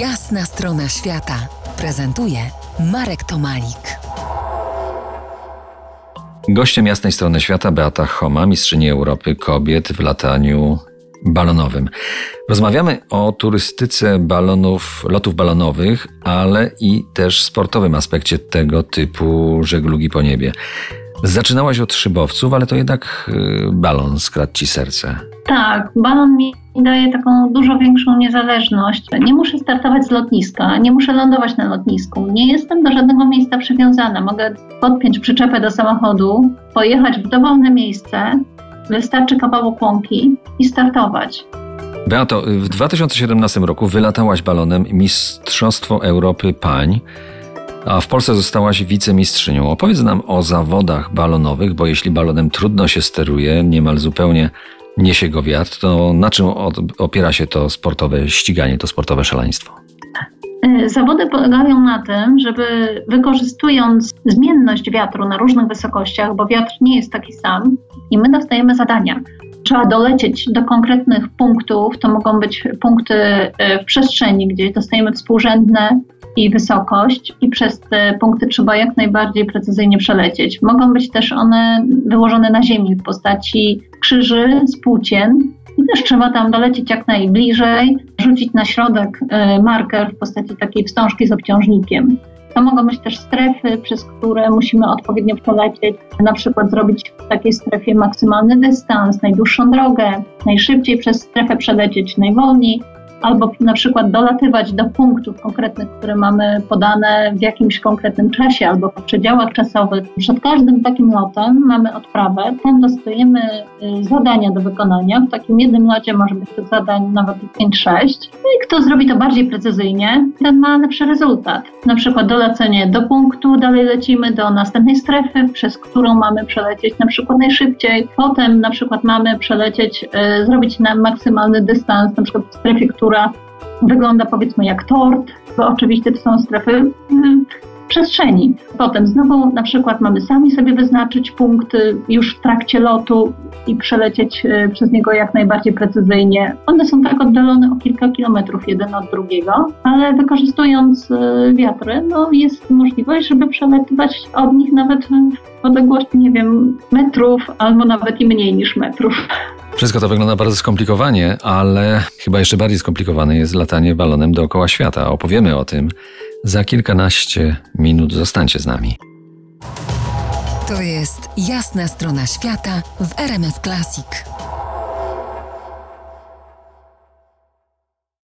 Jasna strona świata prezentuje Marek Tomalik. Gościem jasnej strony świata Beata Choma, mistrzyni Europy kobiet w lataniu balonowym. Rozmawiamy o turystyce balonów, lotów balonowych, ale i też sportowym aspekcie tego typu żeglugi po niebie. Zaczynałaś od szybowców, ale to jednak y, balon skradł ci serce. Tak, balon mi daje taką dużo większą niezależność. Nie muszę startować z lotniska, nie muszę lądować na lotnisku, nie jestem do żadnego miejsca przywiązana. Mogę podpiąć przyczepę do samochodu, pojechać w dowolne miejsce, wystarczy kawałek łąki i startować. Beato, w 2017 roku wylatałaś balonem Mistrzostwo Europy Pań a w Polsce zostałaś wicemistrzynią. Opowiedz nam o zawodach balonowych, bo jeśli balonem trudno się steruje, niemal zupełnie niesie go wiatr, to na czym opiera się to sportowe ściganie, to sportowe szaleństwo? E, zawody polegają na tym, żeby wykorzystując zmienność wiatru na różnych wysokościach, bo wiatr nie jest taki sam, i my dostajemy zadania. Trzeba dolecieć do konkretnych punktów, to mogą być punkty e, w przestrzeni, gdzie dostajemy współrzędne i wysokość i przez te punkty trzeba jak najbardziej precyzyjnie przelecieć. Mogą być też one wyłożone na ziemi w postaci krzyży z płócien i też trzeba tam dolecieć jak najbliżej, rzucić na środek e, marker w postaci takiej wstążki z obciążnikiem. To mogą być też strefy, przez które musimy odpowiednio przelecieć, na przykład zrobić w takiej strefie maksymalny dystans, najdłuższą drogę, najszybciej przez strefę przelecieć najwolniej, albo na przykład dolatywać do punktów konkretnych, które mamy podane w jakimś konkretnym czasie albo w przedziałach czasowych. Przed każdym takim lotem mamy odprawę, tam dostajemy y, zadania do wykonania. W takim jednym locie może być tych zadań nawet 5-6. No i kto zrobi to bardziej precyzyjnie, ten ma lepszy rezultat. Na przykład dolecenie do punktu, dalej lecimy do następnej strefy, przez którą mamy przelecieć na przykład najszybciej. Potem na przykład mamy przelecieć, y, zrobić nam maksymalny dystans, na przykład w strefie, która wygląda powiedzmy jak tort, bo oczywiście to są strefy mm, przestrzeni. Potem znowu na przykład mamy sami sobie wyznaczyć punkty już w trakcie lotu i przelecieć e, przez niego jak najbardziej precyzyjnie. One są tak oddalone o kilka kilometrów jeden od drugiego, ale wykorzystując e, wiatry, no jest możliwość, żeby przelatywać od nich nawet w odległości, nie wiem, metrów albo nawet i mniej niż metrów. Wszystko to wygląda bardzo skomplikowanie, ale chyba jeszcze bardziej skomplikowane jest latanie balonem dookoła świata. Opowiemy o tym za kilkanaście minut. Zostańcie z nami. To jest jasna strona świata w RMS Classic.